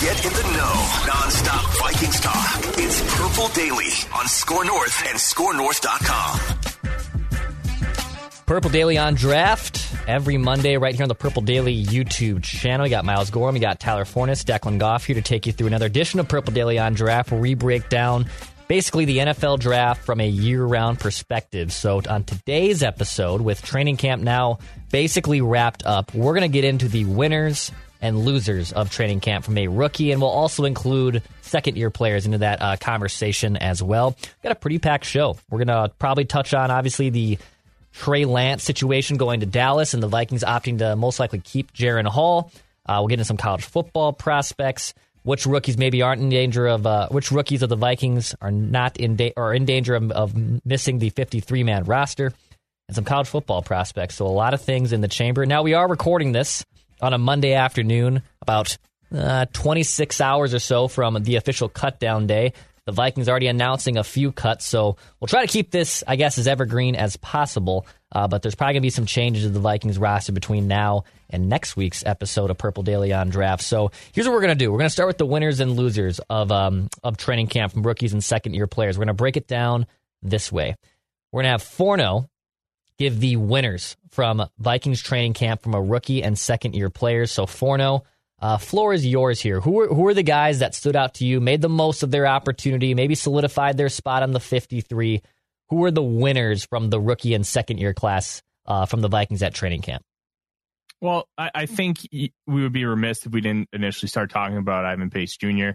Get in the know. Non-stop Vikings talk. It's Purple Daily on Score North and ScoreNorth.com. Purple Daily on draft every Monday right here on the Purple Daily YouTube channel. We got Miles Gorham, we got Tyler Forness, Declan Goff here to take you through another edition of Purple Daily on draft where we break down basically the NFL draft from a year-round perspective. So on today's episode with training camp now basically wrapped up, we're going to get into the winners and losers of training camp from a rookie, and we'll also include second year players into that uh, conversation as well. Got a pretty packed show. We're going to probably touch on, obviously, the Trey Lance situation going to Dallas and the Vikings opting to most likely keep Jaren Hall. Uh, we'll get into some college football prospects. Which rookies maybe aren't in danger of? Uh, which rookies of the Vikings are not in da- or in danger of, of missing the 53 man roster? And some college football prospects. So a lot of things in the chamber. Now we are recording this on a Monday afternoon, about uh, 26 hours or so from the official cutdown day. The Vikings are already announcing a few cuts, so we'll try to keep this, I guess, as evergreen as possible. Uh, but there's probably going to be some changes to the Vikings roster between now and next week's episode of Purple Daily on Draft. So here's what we're going to do: we're going to start with the winners and losers of um, of training camp from rookies and second year players. We're going to break it down this way. We're going to have Forno give the winners from Vikings training camp from a rookie and second year players. So Forno, uh, floor is yours here. Who are, who are the guys that stood out to you, made the most of their opportunity, maybe solidified their spot on the 53? Who are the winners from the rookie and second year class uh, from the Vikings at training camp? Well, I, I think we would be remiss if we didn't initially start talking about Ivan Pace Jr.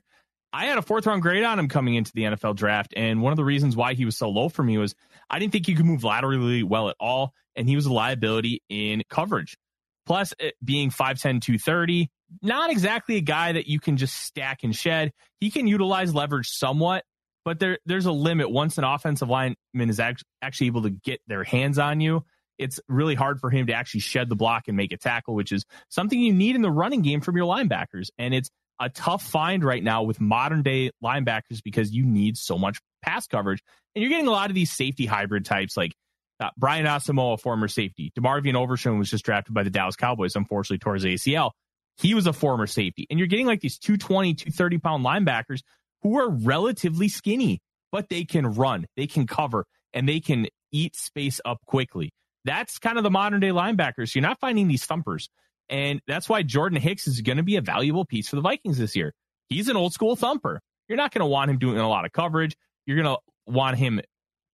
I had a fourth round grade on him coming into the NFL draft. And one of the reasons why he was so low for me was I didn't think he could move laterally well at all. And he was a liability in coverage. Plus, eh, being 5'10, 230, not exactly a guy that you can just stack and shed. He can utilize leverage somewhat, but there, there's a limit. Once an offensive lineman is actually able to get their hands on you, it's really hard for him to actually shed the block and make a tackle, which is something you need in the running game from your linebackers. And it's a tough find right now with modern day linebackers because you need so much pass coverage. And you're getting a lot of these safety hybrid types like uh, Brian Asamoah, former safety. DeMarvion Overshown was just drafted by the Dallas Cowboys, unfortunately, towards ACL. He was a former safety. And you're getting like these 220, 230 pound linebackers who are relatively skinny, but they can run, they can cover, and they can eat space up quickly. That's kind of the modern day linebackers. You're not finding these thumpers. And that's why Jordan Hicks is going to be a valuable piece for the Vikings this year. He's an old school thumper. You're not going to want him doing a lot of coverage. You're going to want him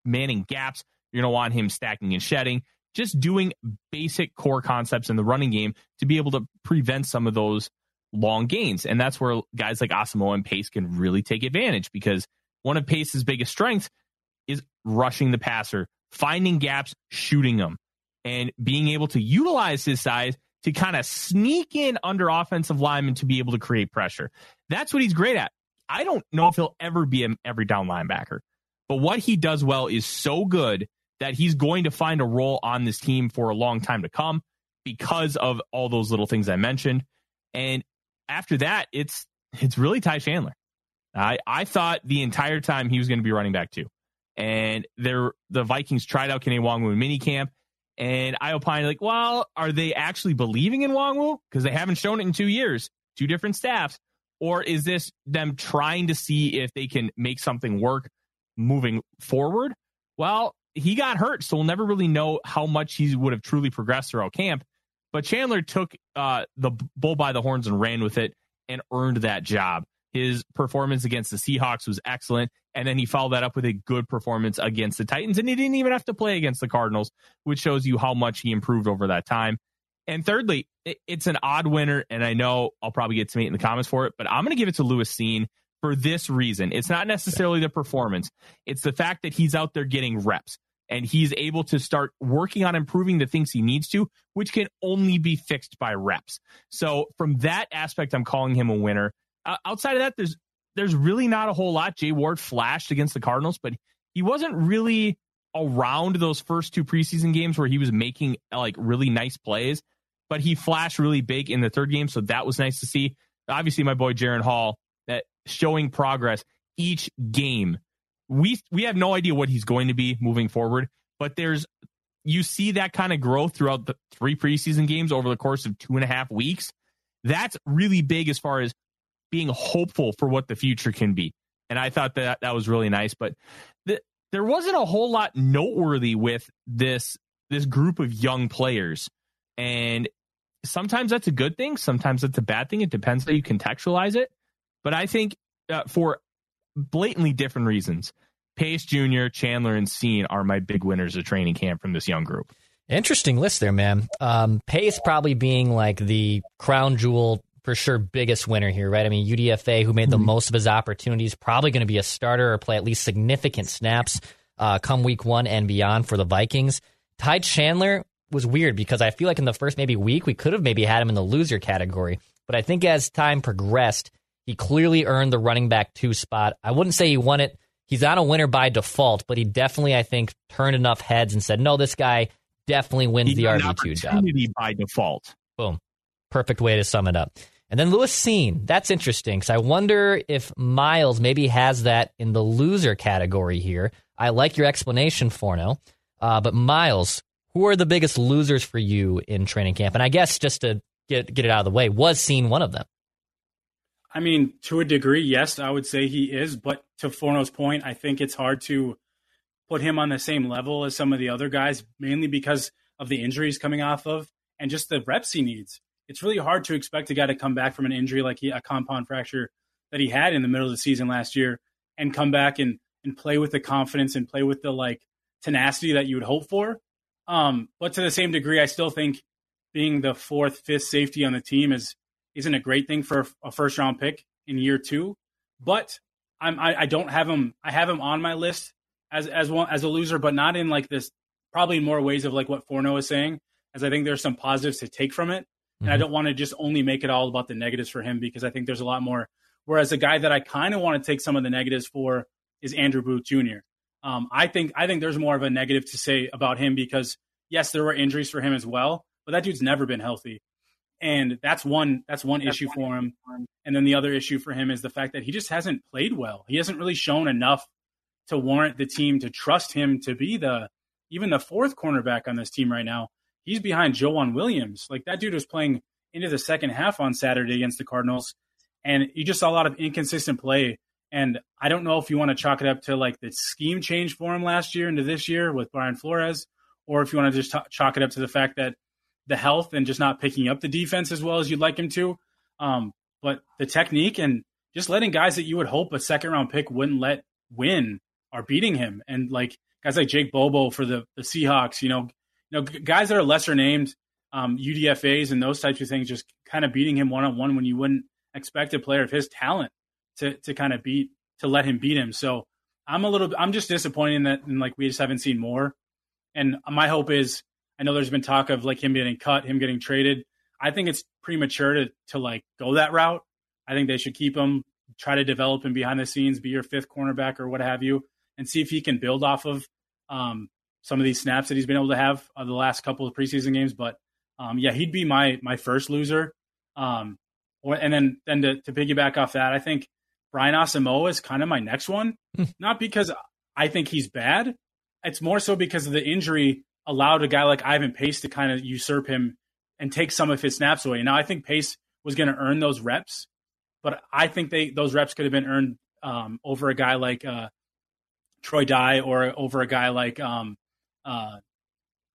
manning gaps. You're going to want him stacking and shedding, just doing basic core concepts in the running game to be able to prevent some of those long gains. And that's where guys like Asamoah and Pace can really take advantage because one of Pace's biggest strengths is rushing the passer, finding gaps, shooting them, and being able to utilize his size to kind of sneak in under offensive linemen to be able to create pressure. That's what he's great at. I don't know if he'll ever be an every down linebacker, but what he does well is so good that he's going to find a role on this team for a long time to come because of all those little things I mentioned. And after that, it's it's really Ty Chandler. I I thought the entire time he was going to be running back too. and they're the Vikings tried out Kene Nwangwu in minicamp. And I opine like, well, are they actually believing in Nwangwu? Because they haven't shown it in two years, two different staffs. Or is this them trying to see if they can make something work moving forward? Well, he got hurt, so we'll never really know how much he would have truly progressed throughout camp. But Chandler took uh, the bull by the horns and ran with it and earned that job. His performance against the Seahawks was excellent. And then he followed that up with a good performance against the Titans. And he didn't even have to play against the Cardinals, which shows you how much he improved over that time. And thirdly, it's an odd winner. And I know I'll probably get to hate in the comments for it, but I'm going to give it to Lewis Cine for this reason. It's not necessarily the performance, it's the fact that he's out there getting reps and he's able to start working on improving the things he needs to, which can only be fixed by reps. So from that aspect, I'm calling him a winner. Uh, outside of that, there's there's really not a whole lot. Jay Ward flashed against the Cardinals, but he wasn't really around those first two preseason games where he was making like really nice plays. But he flashed really big in the third game, so that was nice to see. Obviously, my boy Jaren Hall that showing progress each game. We we have no idea what he's going to be moving forward, but there's you see that kind of growth throughout the three preseason games over the course of two and a half weeks. That's really big as far as being hopeful for what the future can be. And I thought that that was really nice. But the, there wasn't a whole lot noteworthy with this this group of young players. And sometimes that's a good thing. Sometimes that's a bad thing. It depends how you contextualize it. But I think uh, for blatantly different reasons, Pace Jr., Chandler, and Cine are my big winners of training camp from this young group. Interesting list there, man. Um, Pace probably being like the crown jewel for sure biggest winner here, right? I mean, UDFA, who made the mm-hmm. most of his opportunities, probably going to be a starter or play at least significant snaps uh, come week one and beyond for the Vikings. Ty Chandler was weird because I feel like in the first maybe week, we could have maybe had him in the loser category. But I think as time progressed, he clearly earned the running back two spot. I wouldn't say he won it. He's not a winner by default, but he definitely, I think, turned enough heads and said, no, this guy definitely wins he the RB2 job. by default. Boom. Perfect way to sum it up. And then Lewis Cine. That's interesting because I wonder if Miles maybe has that in the loser category here. I like your explanation, Forno. Uh, but Miles, who are the biggest losers for you in training camp? And I guess just to get get it out of the way, was Cine one of them? I mean, to a degree, yes, I would say he is. But to Forno's point, I think it's hard to put him on the same level as some of the other guys, mainly because of the injuries coming off of and just the reps he needs it's really hard to expect a guy to come back from an injury like he, a compound fracture that he had in the middle of the season last year and come back and and play with the confidence and play with the like tenacity that you would hope for. Um, but to the same degree, I still think being the fourth, fifth safety on the team is isn't a great thing for a first round pick in year two. But I'm I, I don't have him. I have him on my list as as one as a loser, but not in like this. Probably in more ways of like what Forno is saying, as I think there's some positives to take from it. And mm-hmm. I don't want to just only make it all about the negatives for him because I think there's a lot more. Whereas a guy that I kind of want to take some of the negatives for is Andrew Booth Jr. Um, I think I think there's more of a negative to say about him because yes, there were injuries for him as well, but that dude's never been healthy, and that's one that's one that's issue one for him. And then the other issue for him is the fact that he just hasn't played well. He hasn't really shown enough to warrant the team to trust him to be the even the fourth cornerback on this team right now he's behind Joejuan Williams. Like that dude was playing into the second half on Saturday against the Cardinals, and you just saw a lot of inconsistent play. And I don't know if you want to chalk it up to like the scheme change for him last year into this year with Brian Flores, or if you want to just t- chalk it up to the fact that the health and just not picking up the defense as well as you'd like him to. Um, but the technique and just letting guys that you would hope a second round pick wouldn't let win are beating him. And like guys like Jake Bobo for the, the Seahawks, you know, you know, guys that are lesser named, um, UDFA's and those types of things, just kind of beating him one on one when you wouldn't expect a player of his talent to to kind of beat to let him beat him. So I'm a little, I'm just disappointed in that, and like we just haven't seen more. And my hope is, I know there's been talk of like him getting cut, him getting traded. I think it's premature to to like go that route. I think they should keep him, try to develop him behind the scenes, be your fifth cornerback or what have you, and see if he can build off of um, some of these snaps that he's been able to have the last couple of preseason games. But um, yeah, he'd be my my first loser. Um, or, and then then to, to piggyback off that, I think Brian Asamoah is kind of my next one. Hmm. Not because I think he's bad. It's more so because of the injury allowed a guy like Ivan Pace to kind of usurp him and take some of his snaps away. Now I think Pace was going to earn those reps, but I think they those reps could have been earned um, over a guy like uh, Troy Dye or over a guy like um, uh,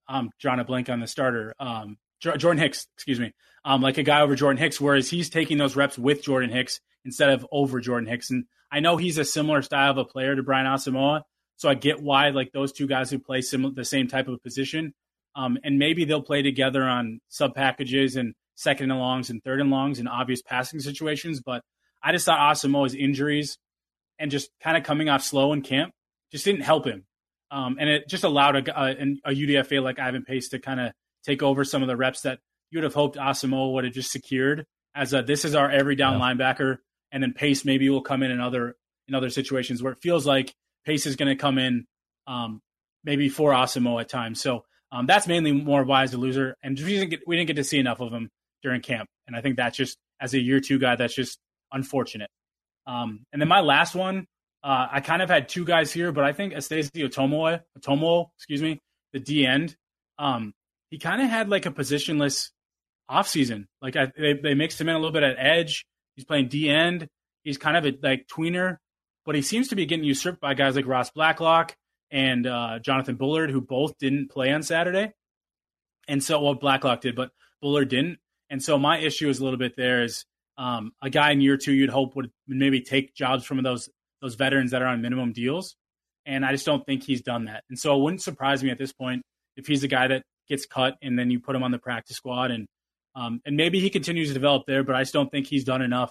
I'm drawing a blank on the starter, um, Jordan Hicks, excuse me, um, like a guy over Jordan Hicks, whereas he's taking those reps with Jordan Hicks instead of over Jordan Hicks. And I know he's a similar style of a player to Brian Asamoah, so I get why like those two guys who play sim- the same type of position, um, and maybe they'll play together on sub packages and second and longs and third and longs in obvious passing situations. But I just thought Asamoah's injuries and just kind of coming off slow in camp just didn't help him. Um, and it just allowed a, a, a UDFA like Ivan Pace to kind of take over some of the reps that you would have hoped Asamoah would have just secured as a, this is our every down yeah. linebacker. And then Pace maybe will come in in other, in other situations where it feels like Pace is going to come in um, maybe for Asamoah at times. So um, that's mainly more why as a loser. And we didn't, get, we didn't get to see enough of him during camp. And I think that's just, as a year two guy, that's just unfortunate. Um, and then my last one, uh, I kind of had two guys here, but I think Esezi Otomo, Otomo, excuse me, the D end, um, he kind of had like a positionless offseason. Like I, they, they mixed him in a little bit at edge. He's playing D end. He's kind of a like tweener, but he seems to be getting usurped by guys like Ross Blacklock and uh, Jonathan Bullard, who both didn't play on Saturday. And so, well, Blacklock did, but Bullard didn't. And so my issue is a little bit there is um, a guy in year two you'd hope would maybe take jobs from those those veterans that are on minimum deals. And I just don't think he's done that. And so it wouldn't surprise me at this point if he's a guy that gets cut and then you put him on the practice squad and um, and maybe he continues to develop there, but I just don't think he's done enough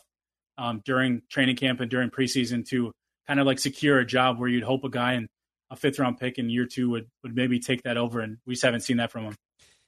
um, during training camp and during preseason to kind of like secure a job where you'd hope a guy in a fifth round pick in year two would would maybe take that over, and we just haven't seen that from him.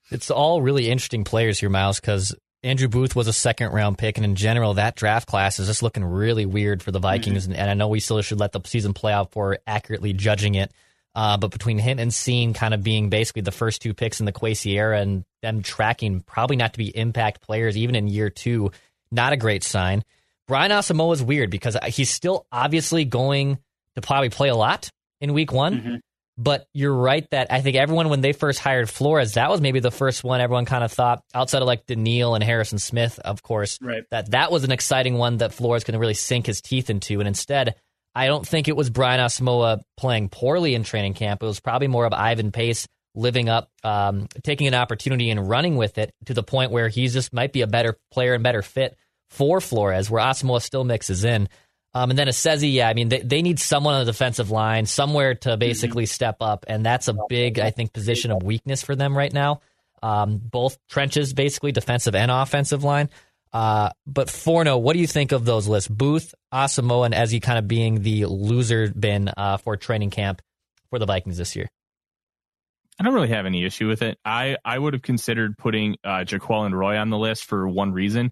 It's all really interesting players here, Miles, because Andrew Booth was a second round pick, and in general, that draft class is just looking really weird for the Vikings. Mm-hmm. And, and, I know we still should let the season play out for accurately judging it. Uh, but between him and Cine kind of being basically the first two picks in the Kwesi era and them tracking probably not to be impact players even in year two, not a great sign. Brian Asamoah is weird because he's still obviously going to probably play a lot in week one. Mm-hmm. But you're right that I think everyone, when they first hired Flores, that was maybe the first one everyone kind of thought, outside of like Danielle and Harrison Smith, of course, right. that that was an exciting one that Flores can really sink his teeth into. And instead, I don't think it was Brian Asamoah playing poorly in training camp. It was probably more of Ivan Pace living up, um, taking an opportunity and running with it to the point where he just might be a better player and better fit for Flores, where Asamoah still mixes in. Um, and then Esezi, yeah, I mean, they, they need someone on the defensive line, somewhere to basically mm-hmm. step up. And that's a big, I think, position of weakness for them right now. Um, both trenches, basically, defensive and offensive line. Uh, but Forno, what do you think of those lists? Booth, Asamoah, and Ezzy kind of being the loser bin uh, for training camp for the Vikings this year. I don't really have any issue with it. I, I would have considered putting uh, and Roy on the list for one reason.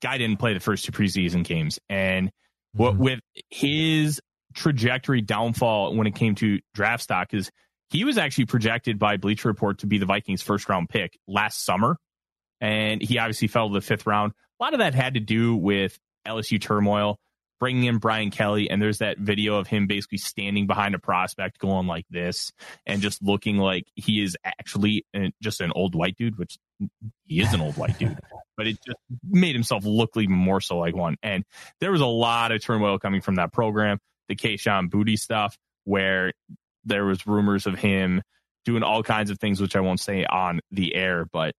Guy didn't play the first two preseason games, and – what mm-hmm. with his trajectory downfall when it came to draft stock is he was actually projected by Bleacher Report to be the Vikings' first round pick last summer, and he obviously fell to the fifth round. A lot of that had to do with LSU turmoil, bringing in Brian Kelly, and there's that video of him basically standing behind a prospect, going like this, and just looking like he is actually just an old white dude, which he is an old white dude, but it just made himself look even more so like one. And there was a lot of turmoil coming from that program, the Kayshon Boutte stuff, where there was rumors of him doing all kinds of things, which I won't say on the air, but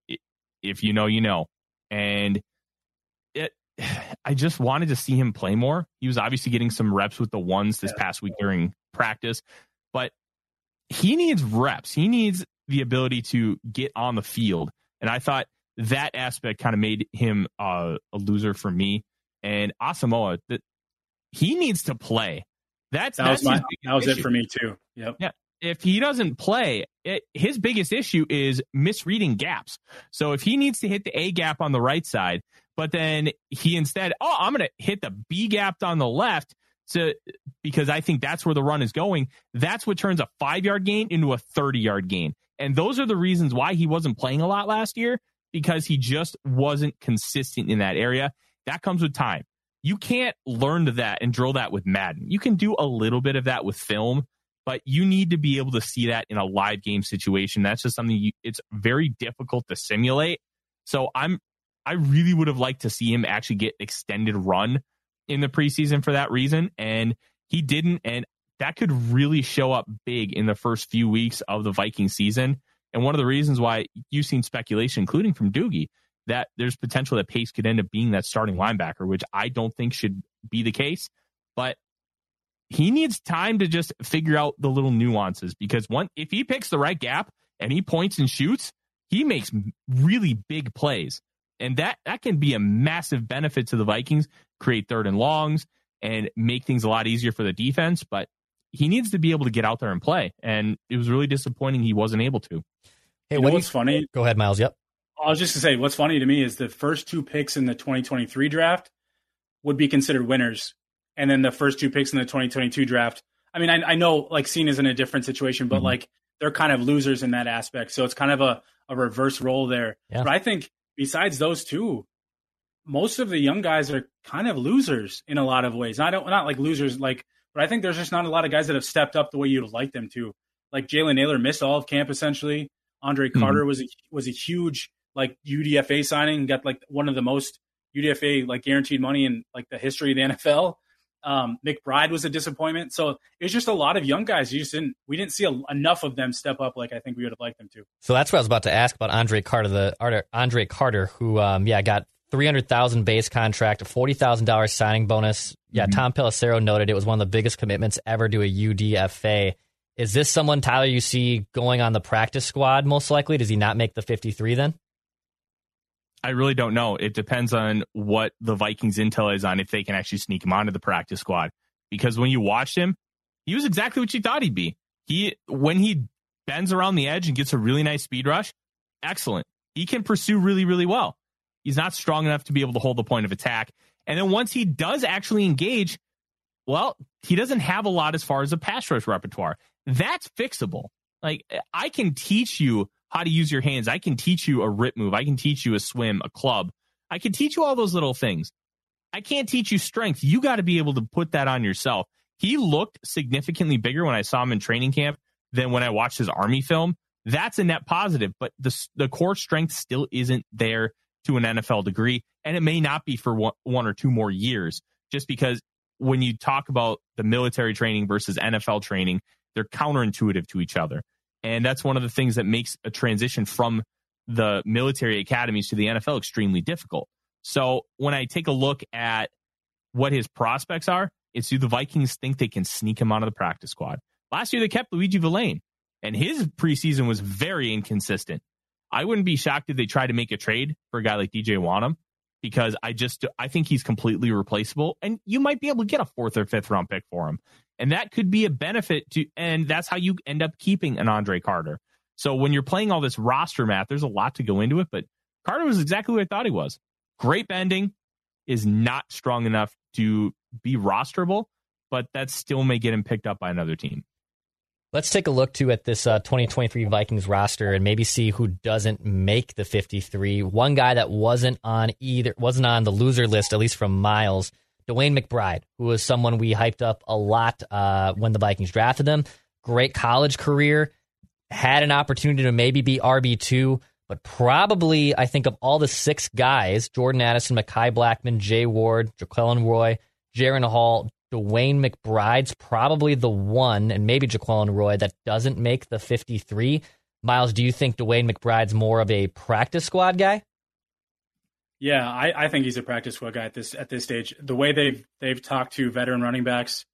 if you know, you know. And I just wanted to see him play more. He was obviously getting some reps with the ones this past week during practice, but he needs reps. He needs the ability to get on the field and I thought that aspect kind of made him uh, a loser for me. And Asamoah, that he needs to play. That's that that's was, my, that was it for me too. Yep. Yeah. If he doesn't play, it, his biggest issue is misreading gaps. So if he needs to hit the A gap on the right side, but then he instead, oh, I'm going to hit the B gap on the left. So, because I think that's where the run is going. That's what turns a five yard gain into a 30 yard gain. And those are the reasons why he wasn't playing a lot last year because he just wasn't consistent in that area. That comes with time. You can't learn to that and drill that with Madden. You can do a little bit of that with film, but you need to be able to see that in a live game situation. That's just something you, it's very difficult to simulate. So I'm, I really would have liked to see him actually get extended run in the preseason for that reason. And he didn't. And that could really show up big in the first few weeks of the Viking season. And one of the reasons why you've seen speculation, including from Doogie, that there's potential that Pace could end up being that starting linebacker, which I don't think should be the case. But he needs time to just figure out the little nuances because one, if he picks the right gap and he points and shoots, he makes really big plays. And that, that can be a massive benefit to the Vikings, create third and longs and make things a lot easier for the defense. But he needs to be able to get out there and play. And it was really disappointing he wasn't able to. Hey, you know what's funny? Go ahead, Miles. Yep. I was just to say, what's funny to me is the first two picks in the 2023 draft would be considered winners, and then the first two picks in the 2022 draft. I mean, I, I know like is in a different situation, but mm-hmm. like they're kind of losers in that aspect. So it's kind of a, a reverse role there. Yeah. But I think besides those two, most of the young guys are kind of losers in a lot of ways. I don't not like losers like but I think there's just not a lot of guys that have stepped up the way you'd like them to. Like Jalen Nailor missed all of camp essentially. Andre mm-hmm. Carter was a, was a huge like UDFA signing, got like one of the most UDFA like guaranteed money in like the history of the NFL. Um, McBride was a disappointment. So it's just a lot of young guys. You just didn't we didn't see a, enough of them step up like I think we would have liked them to. So that's what I was about to ask about Andre Carter, the Andre Carter, who um, yeah got three hundred thousand base contract, a forty thousand dollars signing bonus. Yeah, mm-hmm. Tom Pelissero noted it was one of the biggest commitments ever to a UDFA. Is this someone Tyler you see going on the practice squad most likely? Does he not make the fifty three then? I really don't know. It depends on what the Vikings intel is on if they can actually sneak him onto the practice squad. Because when you watched him, he was exactly what you thought he'd be. He when he bends around the edge and gets a really nice speed rush, excellent. He can pursue really, really well. He's not strong enough to be able to hold the point of attack. And then once he does actually engage, well, he doesn't have a lot as far as a pass rush repertoire. That's fixable. Like I can teach you how to use your hands. I can teach you a rip move. I can teach you a swim, a club. I can teach you all those little things. I can't teach you strength. You got to be able to put that on yourself. He looked significantly bigger when I saw him in training camp than when I watched his army film. That's a net positive, but the the core strength still isn't there to an NFL degree. And it may not be for one, one or two more years, just because when you talk about the military training versus NFL training, they're counterintuitive to each other. And that's one of the things that makes a transition from the military academies to the NFL extremely difficult. So when I take a look at what his prospects are, it's do the Vikings think they can sneak him out of the practice squad? Last year they kept Luigi Vilain, and his preseason was very inconsistent. I wouldn't be shocked if they try to make a trade for a guy like DJ Wonnum because I just I think he's completely replaceable, and you might be able to get a fourth or fifth round pick for him, and that could be a benefit to, and that's how you end up keeping an Andre Carter. So when you're playing all this roster math, there's a lot to go into it, but Carter was exactly what I thought he was. Great bending is not strong enough to be rosterable, but that still may get him picked up by another team. Let's take a look too at this uh, 2023 Vikings roster and maybe see who doesn't make the 53. One guy that wasn't on either wasn't on the loser list, at least from Miles, DeWayne McBride, who was someone we hyped up a lot uh, when the Vikings drafted him. Great college career, had an opportunity to maybe be RB two, but probably I think of all the six guys: Jordan Addison, Mekhi Blackman, Jay Ward, Jaquelin Roy, Jaren Hall, DeWayne McBride's probably the one, and maybe Jaquelin Roy, that doesn't make the 53. Miles, do you think DeWayne McBride's more of a practice squad guy? Yeah, I, I think he's a practice squad guy at this at this stage. The way they've they've talked to veteran running backs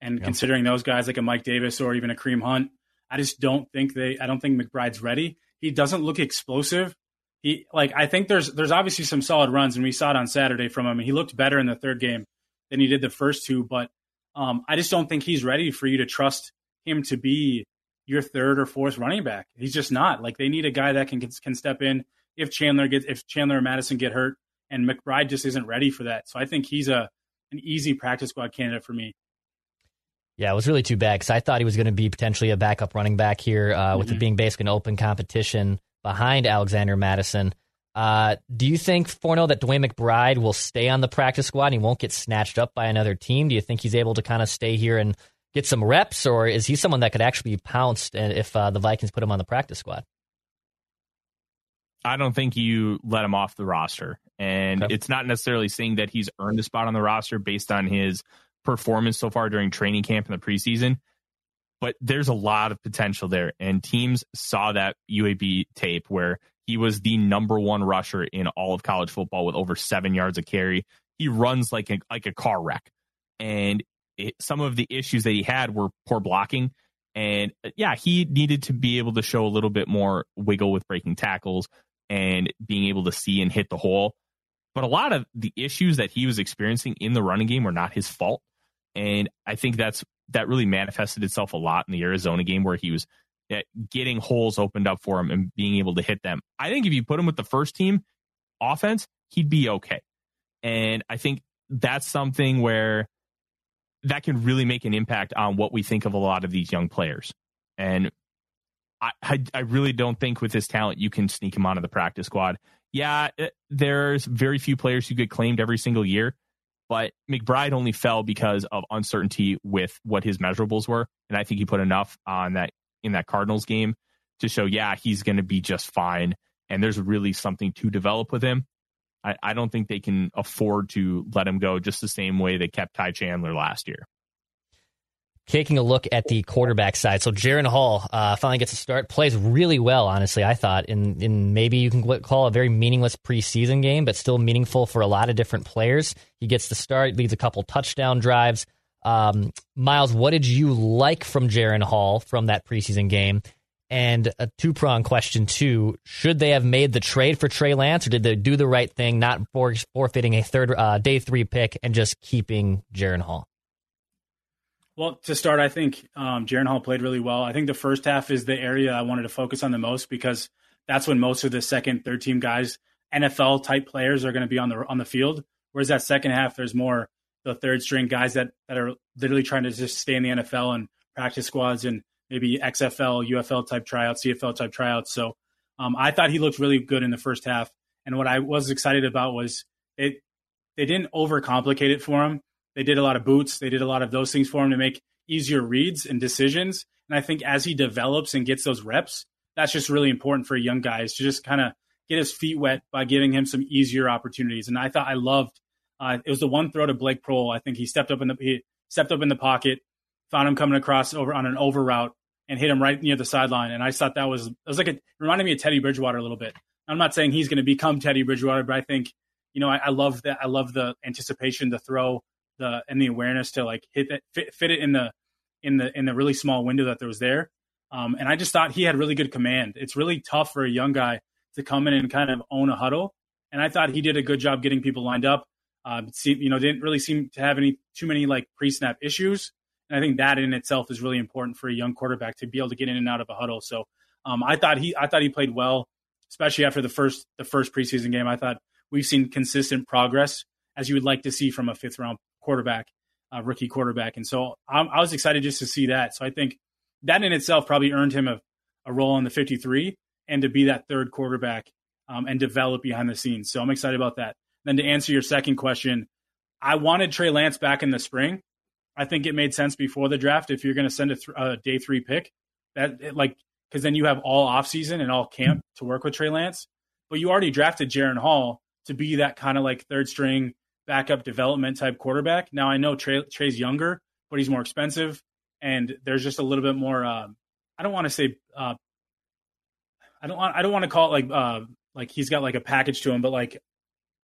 and yeah. considering those guys like a Mike Davis or even a Kareem Hunt, I just don't think they I don't think McBride's ready. He doesn't look explosive. He like I think there's there's obviously some solid runs and we saw it on Saturday from him. He looked better in the third game than he did the first two. But um, I just don't think he's ready for you to trust him to be your third or fourth running back. He's just not. Like they need a guy that can can step in if Chandler gets if Chandler and Mattison get hurt, and McBride just isn't ready for that. So I think he's a an easy practice squad candidate for me. Yeah, it was really too bad because I thought he was going to be potentially a backup running back here uh, mm-hmm. with it being basically an open competition behind Alexander Mattison. Uh, do you think, Forno, that DeWayne McBride will stay on the practice squad and he won't get snatched up by another team? Do you think he's able to kind of stay here and get some reps, or is he someone that could actually be pounced if uh, the Vikings put him on the practice squad? I don't think you let him off the roster. And okay. it's not necessarily saying that he's earned a spot on the roster based on his performance so far during training camp in the preseason. But there's a lot of potential there. And teams saw that UAB tape where he was the number one rusher in all of college football with over seven yards of carry. He runs like a, like a car wreck. And it, some of the issues that he had were poor blocking. And uh, yeah, he needed to be able to show a little bit more wiggle with breaking tackles and being able to see and hit the hole. But a lot of the issues that he was experiencing in the running game were not his fault. And I think that's that really manifested itself a lot in the Arizona game where he was eh, getting holes opened up for him and being able to hit them. I think if you put him with the first team offense, he'd be okay. And I think that's something where that can really make an impact on what we think of a lot of these young players. And I, I, really don't think with his talent you can sneak him onto the practice squad. Yeah, it, there's very few players who get claimed every single year, but McBride only fell because of uncertainty with what his measurables were, and I think he put enough on that in that Cardinals game to show, yeah, he's going to be just fine, and there's really something to develop with him. I, I don't think they can afford to let him go just the same way they kept Ty Chandler last year taking a look at the quarterback side. So Jaren Hall uh, finally gets a start, plays really well, honestly, I thought, in, in maybe you can call a very meaningless preseason game, but still meaningful for a lot of different players. He gets the start, leads a couple touchdown drives. Um, Miles, what did you like from Jaren Hall from that preseason game? And a two prong question, too. Should they have made the trade for Trey Lance, or did they do the right thing, not forfeiting a third uh, day three pick and just keeping Jaren Hall? Well, to start, I think um, Jaren Hall played really well. I think the first half is the area I wanted to focus on the most because that's when most of the second, third team guys, NFL type players, are going to be on the on the field. Whereas that second half, there's more the third string guys that that are literally trying to just stay in the NFL and practice squads and maybe XFL, UFL type tryouts, CFL type tryouts. So um, I thought he looked really good in the first half. And what I was excited about was it they didn't overcomplicate it for him. They did a lot of boots. They did a lot of those things for him to make easier reads and decisions. And I think as he develops and gets those reps, that's just really important for young guys to just kind of get his feet wet by giving him some easier opportunities. And I thought I loved uh, it was the one throw to Blake Proehl. I think he stepped up in the he stepped up in the pocket, found him coming across over on an over route and hit him right near the sideline. And I thought that was it was like a, it reminded me of Teddy Bridgewater a little bit. I'm not saying he's going to become Teddy Bridgewater, but I think you know I, I love that. I love the anticipation, the throw, the and the awareness to like hit that fit, fit it in the in the in the really small window that there was there. Um, and I just thought he had really good command. It's really tough for a young guy to come in and kind of own a huddle. And I thought he did a good job getting people lined up. Uh, seemed, you know, didn't really seem to have any too many like pre-snap issues. And I think that in itself is really important for a young quarterback to be able to get in and out of a huddle. So um, I thought he I thought he played well, especially after the first the first preseason game. I thought we've seen consistent progress as you would like to see from a fifth round quarterback, uh, rookie quarterback. And so I'm, i was excited just to see that. So I think that in itself probably earned him a, a role in the 53 and to be that third quarterback um, and develop behind the scenes. So I'm excited about that. Then to answer your second question, I wanted Trey Lance back in the spring. I think it made sense before the draft if you're going to send a, th- a, day three pick that it, like because then you have all offseason and all camp to work with Trey Lance. But you already drafted Jaren Hall to be that kind of like third string backup development type quarterback. Now I know Trey, Trey's younger, but he's more expensive, and there's just a little bit more. Uh, I don't want to say. Uh, I don't want. I don't want to call it like uh, like he's got like a package to him, but like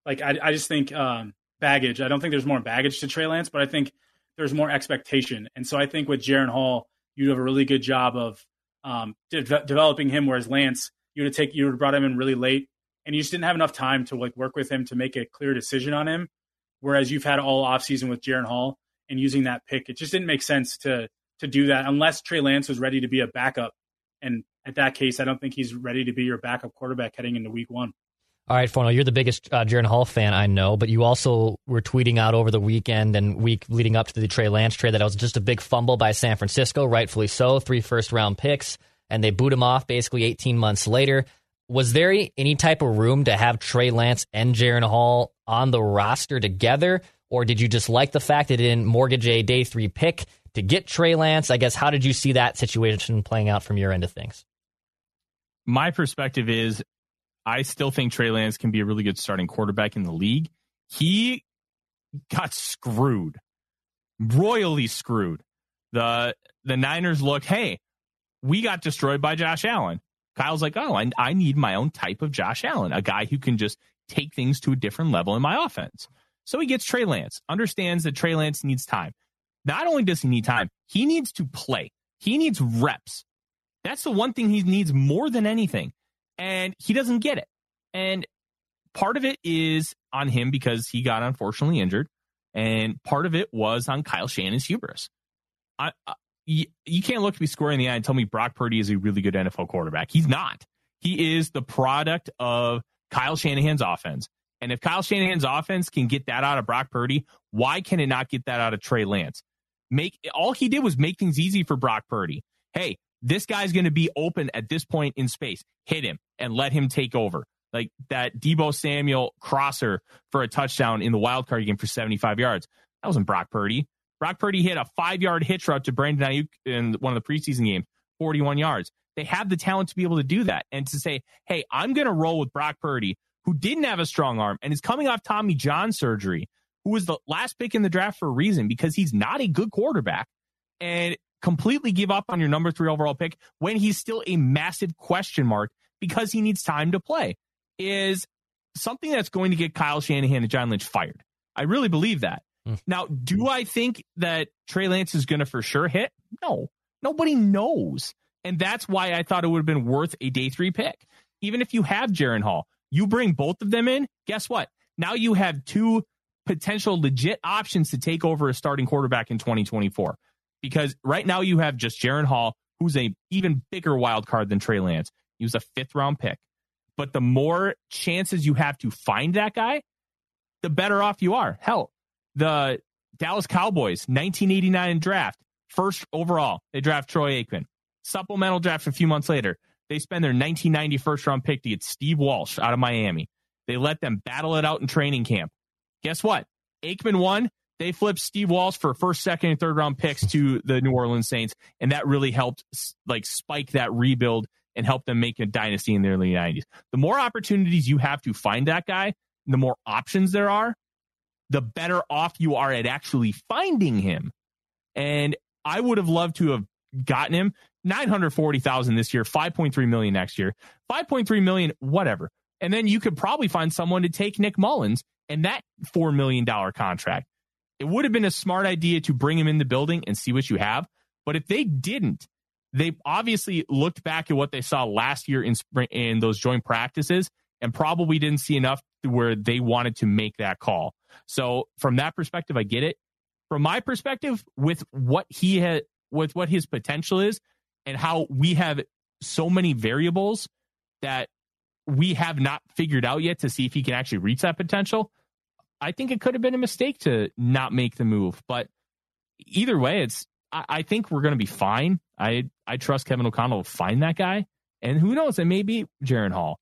like I, I just think um, baggage. I don't think there's more baggage to Trey Lance, but I think there's more expectation. And so I think with Jaren Hall, you have a really good job of um, de- developing him. Whereas Lance, you would take you would brought him in really late, and you just didn't have enough time to like work with him to make a clear decision on him. Whereas you've had all offseason with Jaren Hall and using that pick, it just didn't make sense to to do that unless Trey Lance was ready to be a backup. And at that case, I don't think he's ready to be your backup quarterback heading into week one. All right, Forno, you're the biggest uh, Jaren Hall fan I know, but you also were tweeting out over the weekend and week leading up to the Trey Lance trade that it was just a big fumble by San Francisco, rightfully so. Three first round picks, and they boot him off basically 18 months later. Was there any type of room to have Trey Lance and Jaren Hall on the roster together? Or did you just like the fact that it didn't mortgage a day three pick to get Trey Lance. I guess how did you see that situation playing out from your end of things? My perspective is I still think Trey Lance can be a really good starting quarterback in the league. He got screwed, royally screwed. The the Niners look, hey, we got destroyed by Josh Allen. Kyle's like, oh, I, I need my own type of Josh Allen, a guy who can just take things to a different level in my offense. So he gets Trey Lance, understands that Trey Lance needs time. Not only does he need time, he needs to play. He needs reps. That's the one thing he needs more than anything. And he doesn't get it. And part of it is on him because he got unfortunately injured. And part of it was on Kyle Shanahan's hubris. I, you, you can't look me square in the eye and tell me Brock Purdy is a really good NFL quarterback. He's not. He is the product of Kyle Shanahan's offense. And if Kyle Shanahan's offense can get that out of Brock Purdy, why can it not get that out of Trey Lance? Make all he did was make things easy for Brock Purdy. Hey, this guy's going to be open at this point in space. Hit him and let him take over. Like that Deebo Samuel crosser for a touchdown in the wild card game for 75 yards. That wasn't Brock Purdy. Brock Purdy hit a five yard hitch route to Brandon Aiyuk in one of the preseason games, 41 yards. They have the talent to be able to do that and to say, hey, I'm going to roll with Brock Purdy, who didn't have a strong arm and is coming off Tommy John surgery, who was the last pick in the draft for a reason because he's not a good quarterback. And completely give up on your number three overall pick when he's still a massive question mark because he needs time to play is something that's going to get Kyle Shanahan and John Lynch fired. I really believe that. Mm. Now, do I think that Trey Lance is going to for sure hit? No, nobody knows. And that's why I thought it would have been worth a day three pick. Even if you have Jaren Hall, you bring both of them in, guess what? Now you have two potential legit options to take over a starting quarterback in 2024. Because right now you have just Jaren Hall, who's a even bigger wild card than Trey Lance. He was a fifth round pick. But the more chances you have to find that guy, the better off you are. Hell, the Dallas Cowboys, 1989 draft, first overall, they draft Troy Aikman. Supplemental draft a few months later, they spend their 1990 first round pick to get Steve Walsh out of Miami. They let them battle it out in training camp. Guess what? Aikman won. They flipped Steve Walsh for first, second, and third round picks to the New Orleans Saints, and that really helped like spike that rebuild and help them make a dynasty in the early 90s. The more opportunities you have to find that guy, the more options there are, the better off you are at actually finding him. And I would have loved to have gotten him 940,000 this year, 5.3 million next year, 5.3 million, whatever. And then you could probably find someone to take Nick Mullens and that $4 million contract. It would have been a smart idea to bring him in the building and see what you have. But if they didn't, they obviously looked back at what they saw last year in spring in those joint practices and probably didn't see enough where they wanted to make that call. So from that perspective, I get it. From my perspective, with what he had, with what his potential is, and how we have so many variables that we have not figured out yet to see if he can actually reach that potential. I think it could have been a mistake to not make the move, but either way, it's I, I think we're going to be fine. I I trust Kevin O'Connell to find that guy, and who knows, it may be Jaren Hall.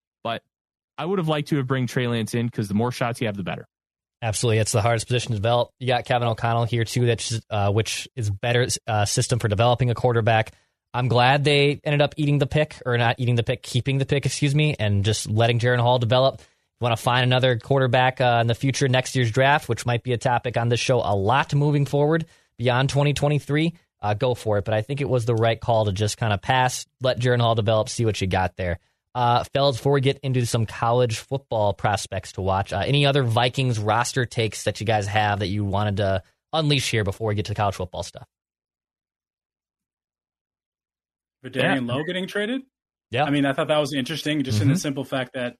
I would have liked to have bring Trey Lance in because the more shots you have, the better. Absolutely, it's the hardest position to develop. You got Kevin O'Connell here too, that's uh, which is better uh, system for developing a quarterback. I'm glad they ended up eating the pick, or not eating the pick, keeping the pick, excuse me, and just letting Jaren Hall develop. Want to find another quarterback uh, in the future next year's draft, which might be a topic on this show a lot moving forward beyond 2023 uh, go for it. But I think it was the right call to just kind of pass, let Jaren Hall develop, see what you got there. Uh, fellas, before we get into some college football prospects to watch, uh, any other Vikings roster takes that you guys have that you wanted to unleash here before we get to college football stuff? Vederian yeah. Lowe getting traded? Yeah. I mean, I thought that was interesting, just mm-hmm. in the mm-hmm. simple fact that,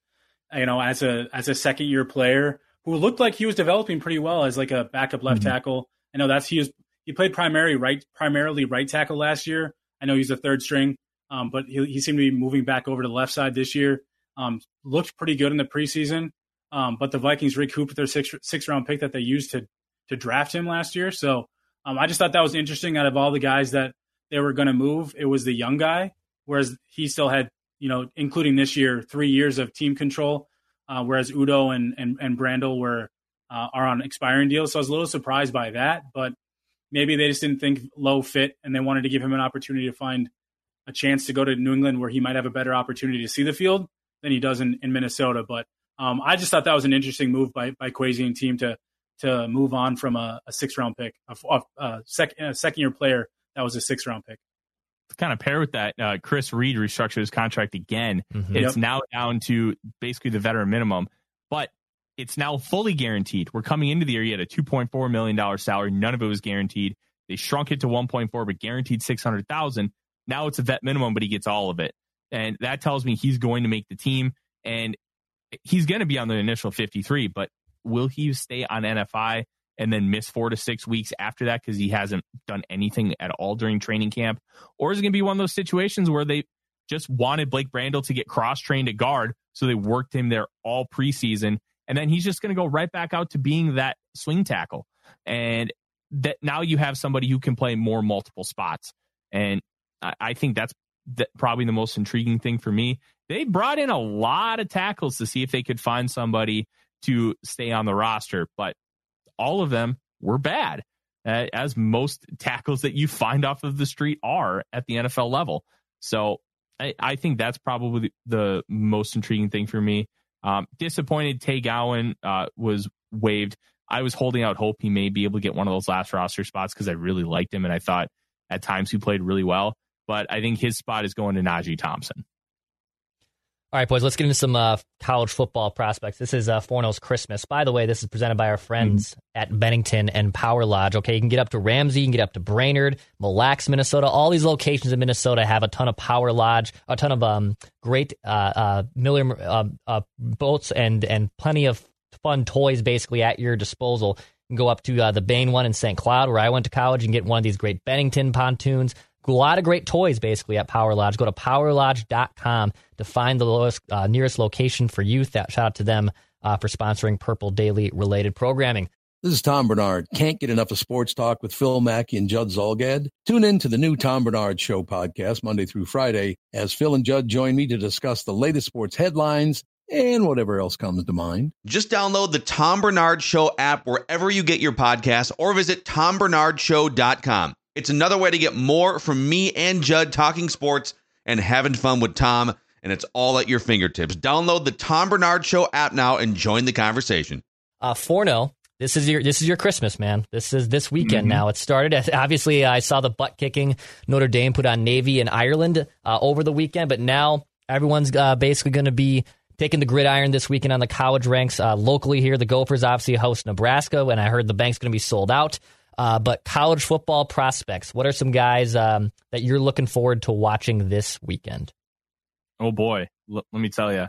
you know, as a as a second year player who looked like he was developing pretty well as like a backup left mm-hmm. tackle. I know that's he was he played primarily right primarily right tackle last year. I know he's a third string, um, but he, he, seemed to be moving back over to the left side this year. Um, looked pretty good in the preseason, um, but the Vikings recouped their six six round pick that they used to to draft him last year. So um, I just thought that was interesting. Out of all the guys that they were going to move, it was the young guy, whereas he still had you know, including this year, three years of team control, uh, whereas Udoh and and, and Brandel were uh, are on expiring deals. So I was a little surprised by that, but maybe they just didn't think Lowe fit and they wanted to give him an opportunity to find a chance to go to New England where he might have a better opportunity to see the field than he does in, in Minnesota. But um, I just thought that was an interesting move by by Kwesi and team to to move on from a, a six round pick, a, a, a, second a second year player that was a six round pick. To kind of pair with that, uh, Chris Reed restructured his contract again. Mm-hmm. It's yep. now down to basically the veteran minimum, but it's now fully guaranteed. We're coming into the year, he had a $2.4 million salary. None of it was guaranteed. They shrunk it to 1.4, but guaranteed 600,000. Now it's a vet minimum, but he gets all of it. And that tells me he's going to make the team and he's going to be on the initial 53, but will he stay on NFI and then miss four to six weeks after that because he hasn't done anything at all during training camp? Or is it going to be one of those situations where they just wanted Blake Brandel to get cross trained at guard, so they worked him there all preseason, and then he's just going to go right back out to being that swing tackle, and that now you have somebody who can play more multiple spots, and I, I think that's that probably the most intriguing thing for me. They brought in a lot of tackles to see if they could find somebody to stay on the roster, but all of them were bad, uh, as most tackles that you find off of the street are at the NFL level. So I, I think that's probably the most intriguing thing for me. Um, disappointed Tay Gowan uh, was waived. I was holding out hope he may be able to get one of those last roster spots because I really liked him and I thought at times he played really well. But I think his spot is going to Najee Thompson. All right, boys, let's get into some uh, college football prospects. This is uh, Forno's Christmas. By the way, this is presented by our friends mm-hmm. at Bennington and Power Lodge. Okay, you can get up to Ramsey, you can get up to Brainerd, Mille Lacs, Minnesota. All these locations in Minnesota have a ton of Power Lodge, a ton of um, great uh, uh, Miller uh, uh, boats, and and plenty of fun toys basically at your disposal. You can go up to uh, the Bain one in St. Cloud, where I went to college, and get one of these great Bennington pontoons a lot of great toys basically at Power Lodge. Go to powerlodge.com to find the lowest, uh, nearest location for youth. That shout out to them uh, for sponsoring Purple Daily related programming. This is Tom Barnard. Can't get enough of sports talk with Phil Mackey and Judd Zulgad? Tune in to the new Tom Barnard Show podcast Monday through Friday as Phil and Judd join me to discuss the latest sports headlines and whatever else comes to mind. Just download the Tom Barnard Show app wherever you get your podcasts or visit tombarnardshow.com. It's another way to get more from me and Judd talking sports and having fun with Tom, and it's all at your fingertips. Download the Tom Barnard Show app now and join the conversation. Uh, Forno, this is your this is your Christmas, man. This is this weekend mm-hmm. now. It started. Obviously, I saw the butt kicking Notre Dame put on Navy in Ireland uh, over the weekend, but now everyone's uh, basically going to be taking the gridiron this weekend on the college ranks. Uh, locally here, the Gophers obviously host Nebraska, and I heard the bank's going to be sold out. Uh, but college football prospects, what are some guys um, that you're looking forward to watching this weekend? Oh boy, L- let me tell you,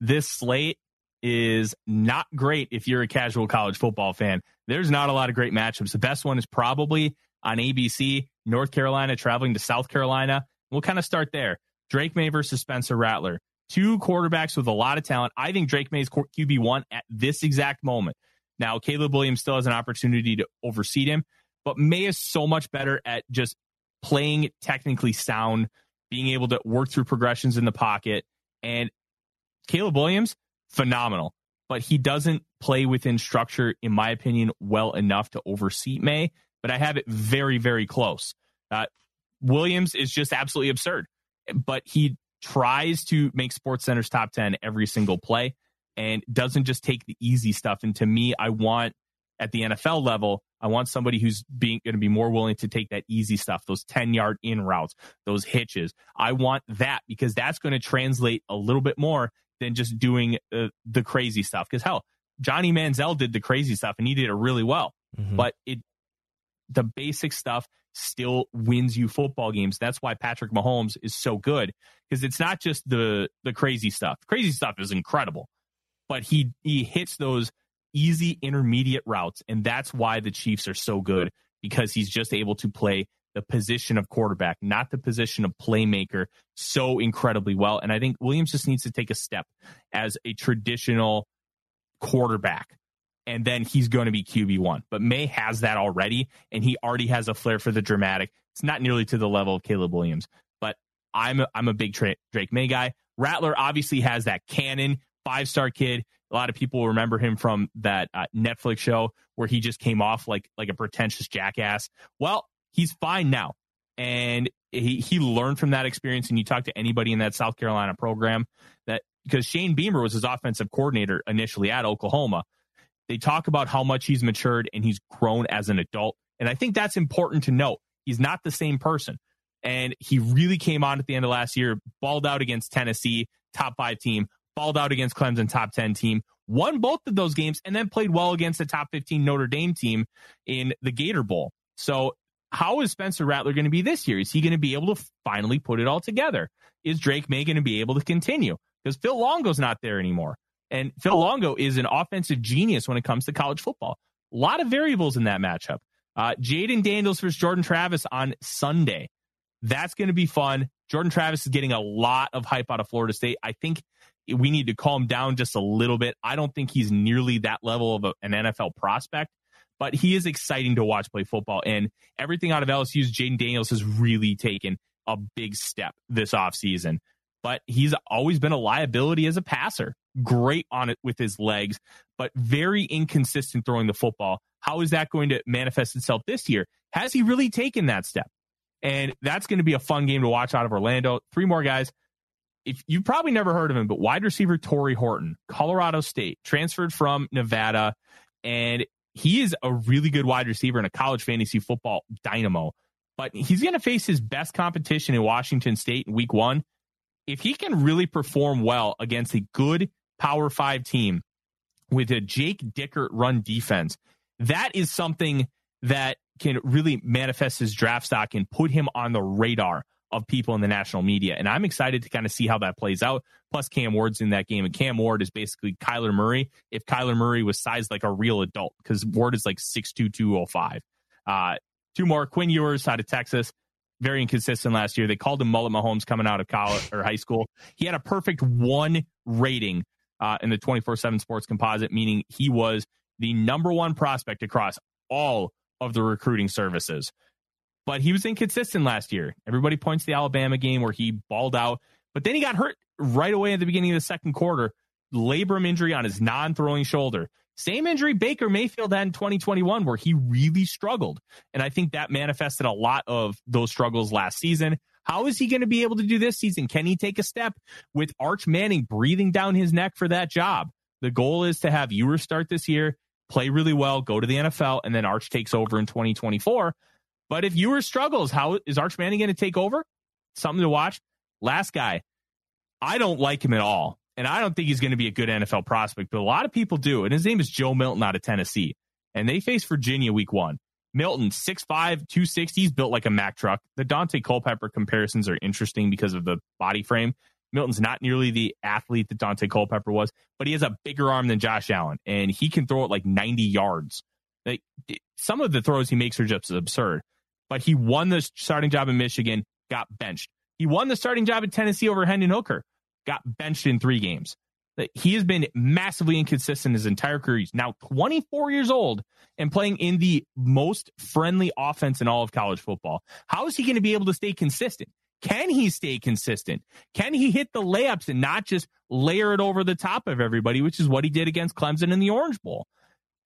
this slate is not great if you're a casual college football fan. There's not a lot of great matchups. The best one is probably on ABC, North Carolina traveling to South Carolina. We'll kind of start there. Drake Maye versus Spencer Rattler. Two quarterbacks with a lot of talent. I think Drake Maye's QB1 at this exact moment. Now, Caleb Williams still has an opportunity to oversee him, but Maye is so much better at just playing technically sound, being able to work through progressions in the pocket. And Caleb Williams, phenomenal, but he doesn't play within structure, in my opinion, well enough to oversee Maye. But I have it very, very close. Uh, Williams is just absolutely absurd, but he tries to make SportsCenter's top 10 every single play and doesn't just take the easy stuff. And to me, I want at the NFL level, I want somebody who's being going to be more willing to take that easy stuff, those 10 yard in routes, those hitches. I want that because that's going to translate a little bit more than just doing uh, the crazy stuff. Because hell, Johnny Manziel did the crazy stuff and he did it really well. Mm-hmm. But it, the basic stuff still wins you football games. That's why Patrick Mahomes is so good because it's not just the the crazy stuff. Crazy stuff is incredible but he he hits those easy intermediate routes, and that's why the Chiefs are so good because he's just able to play the position of quarterback, not the position of playmaker, so incredibly well. And I think Williams just needs to take a step as a traditional quarterback. And then he's going to be QB1. But Maye has that already, and he already has a flair for the dramatic. It's not nearly to the level of Caleb Williams, but I'm a, I'm a big Drake Maye guy. Rattler obviously has that cannon five star kid. A lot of people remember him from that uh, Netflix show where he just came off like like a pretentious jackass. Well, he's fine now, and he he learned from that experience. And you talk to anybody in that South Carolina program that because Shane Beamer was his offensive coordinator initially at Oklahoma, they talk about how much he's matured and he's grown as an adult. And I think that's important to note. He's not the same person. And he really came on at the end of last year, balled out against Tennessee, top five team, balled out against Clemson, top 10 team, won both of those games, and then played well against the top 15 Notre Dame team in the Gator Bowl. So, how is Spencer Rattler going to be this year? Is he going to be able to finally put it all together? Is Drake Maye going to be able to continue? Because Phil Longo's not there anymore. And Phil Longo is an offensive genius when it comes to college football. A lot of variables in that matchup. Uh, Jayden Daniels versus Jordan Travis on Sunday. That's going to be fun. Jordan Travis is getting a lot of hype out of Florida State. I think we need to calm down just a little bit. I don't think he's nearly that level of a, an NFL prospect, but he is exciting to watch play football. And everything out of LSU's Jayden Daniels has really taken a big step this offseason. But he's always been a liability as a passer. Great on it with his legs, but very inconsistent throwing the football. How is that going to manifest itself this year? Has he really taken that step? And that's going to be a fun game to watch out of Orlando. Three more guys. If you've probably never heard of him, but wide receiver Tory Horton, Colorado State, transferred from Nevada, and he is a really good wide receiver and a college fantasy football dynamo. But he's going to face his best competition in Washington State in week one. If he can really perform well against a good Power Five team with a Jake Dickert run defense, that is something that can really manifest his draft stock and put him on the radar of people in the national media. And I'm excited to kind of see how that plays out. Plus, Cam Ward's in that game, and Cam Ward is basically Kyler Murray if Kyler Murray was sized like a real adult, because Ward is like 6'2, 205. Uh, two more Quinn Ewers out of Texas. Very inconsistent last year. They called him Mullet Mahomes coming out of college or high school. He had a perfect one rating uh, in the 24 7 sports composite, meaning he was the number one prospect across all of the recruiting services. But he was inconsistent last year. Everybody points to the Alabama game where he balled out, but then he got hurt right away at the beginning of the second quarter. Labrum injury on his non throwing shoulder. Same injury Baker Mayfield had in 2021, where he really struggled. And I think that manifested a lot of those struggles last season. How is he going to be able to do this season? Can he take a step with Arch Manning breathing down his neck for that job? The goal is to have Ewers start this year play really well, go to the NFL, and then Arch takes over in 2024. But if Ewers struggles, how is Arch Manning going to take over? Something to watch. Last guy, I don't like him at all. And I don't think he's going to be a good NFL prospect, but a lot of people do. And his name is Joe Milton out of Tennessee. And they face Virginia week one. Milton, 6'5, 260, he's built like a Mack truck. The Daunte Culpepper comparisons are interesting because of the body frame. Milton's not nearly the athlete that Daunte Culpepper was, but he has a bigger arm than Josh Allen, and he can throw it like 90 yards. Like some of the throws he makes are just absurd. But he won the starting job in Michigan, got benched. He won the starting job at Tennessee over Hendon Hooker, got benched in three games. He has been massively inconsistent his entire career. He's now 24 years old and playing in the most friendly offense in all of college football. How is he going to be able to stay consistent? Can he stay consistent? Can he hit the layups and not just layer it over the top of everybody, which is what he did against Clemson in the Orange Bowl?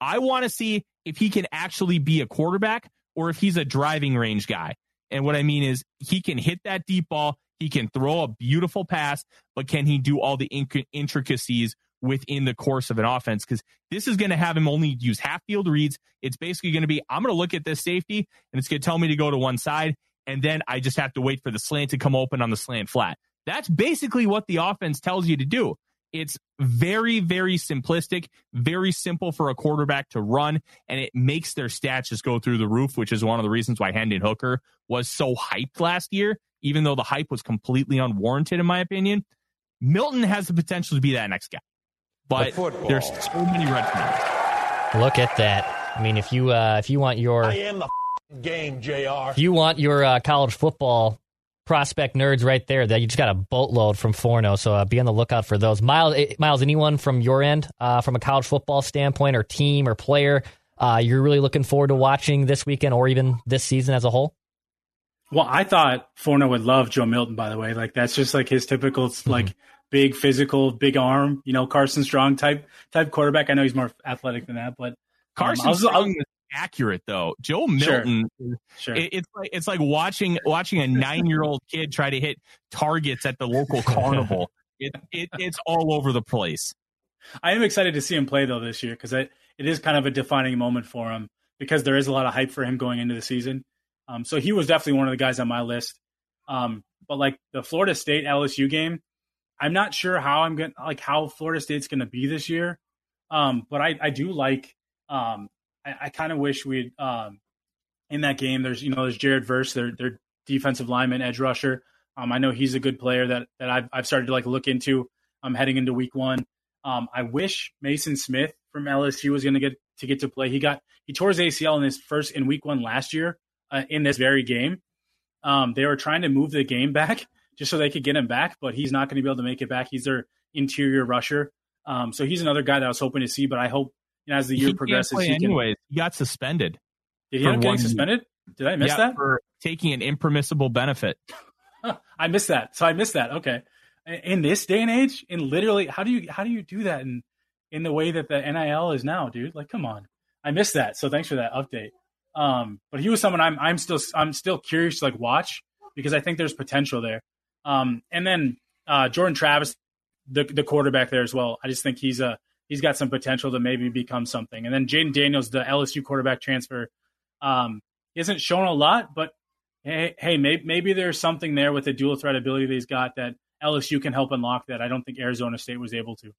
I want to see if he can actually be a quarterback or if he's a driving range guy. And what I mean is he can hit that deep ball, he can throw a beautiful pass, but can he do all the intricacies within the course of an offense? Because this is going to have him only use half field reads. It's basically going to be I'm going to look at this safety and it's going to tell me to go to one side and then I just have to wait for the slant to come open on the slant flat. That's basically what the offense tells you to do. It's very, very simplistic, very simple for a quarterback to run, and it makes their stats just go through the roof, which is one of the reasons why Hendon Hooker was so hyped last year, even though the hype was completely unwarranted, in my opinion. Milton has the potential to be that next guy, but the there's so many red flags. Look at that. I mean, if you uh, if you want your I am the game, Jr. If you want your uh, college football prospect nerds right there, that you just got a boatload from Forno. So uh, be on the lookout for those. Miles, eh, Miles, anyone from your end, uh, from a college football standpoint, or team or player, uh, you're really looking forward to watching this weekend or even this season as a whole? Well, I thought Forno would love Joe Milton. By the way, like that's just like his typical mm-hmm. like big physical, big arm, you know, Carson Strong type type quarterback. I know he's more athletic than that, but Carson um, I was, I Strong was, is accurate though. Joe Milton, Sure. it- it's like it's like watching watching a nine year old kid try to hit targets at the local carnival. It, it it's all over the place. I am excited to see him play though this year because it is kind of a defining moment for him because there is a lot of hype for him going into the season. Um, so he was definitely one of the guys on my list. Um, but like the Florida State LSU game, I'm not sure how I'm going to like how Florida State's going to be this year. Um, but I, I do like. Um, I, I kind of wish we'd um, in that game. There's you know there's Jared Verse, their their defensive lineman, edge rusher. Um, I know he's a good player that that I've I've started to like look into. Um, heading into week one. Um, I wish Maason Smith from LSU was going to get to get to play. He got he tore his ACL in his first in week one last year uh, in this very game. Um, they were trying to move the game back just so they could get him back, but he's not going to be able to make it back. He's their interior rusher, um, so he's another guy that I was hoping to see. But I hope you know, as the year He progresses, he can. anyways. He got suspended. Did he end up getting suspended? Did I miss yeah, that? for taking an impermissible benefit. I missed that. So I missed that. Okay. In this day and age, in literally, how do you how do you do that in in the way that the NIL is now, dude? Like, come on. I missed that. So thanks for that update. Um, but he was someone I'm I'm still I'm still curious to like watch because I think there's potential there. Um, and then uh, Jordan Travis, the the quarterback there as well. I just think he's a he's got some potential to maybe become something. And then Jayden Daniels, the LSU quarterback transfer, um, hasn't shown a lot, but hey, hey, maybe, maybe there's something there with the dual threat ability that he's got that LSU can help unlock that I don't think Arizona State was able to.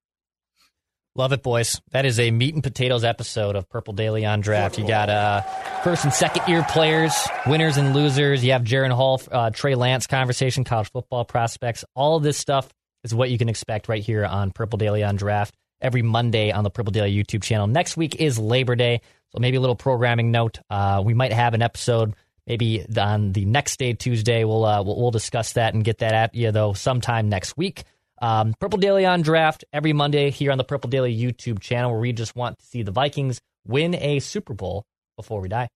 Love it, boys. That is a meat and potatoes episode of Purple Daily on Draft. You got uh, first and second year players, winners and losers. You have Jaren Hall, uh, Trey Lance conversation, college football prospects. All of this stuff is what you can expect right here on Purple Daily on Draft every Monday on the Purple Daily YouTube channel. Next week is Labor Day, so maybe a little programming note. Uh, we might have an episode maybe on the next day, Tuesday. We'll, uh, we'll we'll discuss that and get that at you though sometime next week. Um, Purple Daily on Draft every Monday here on the Purple Daily YouTube channel, where we just want to see the Vikings win a Super Bowl before we die.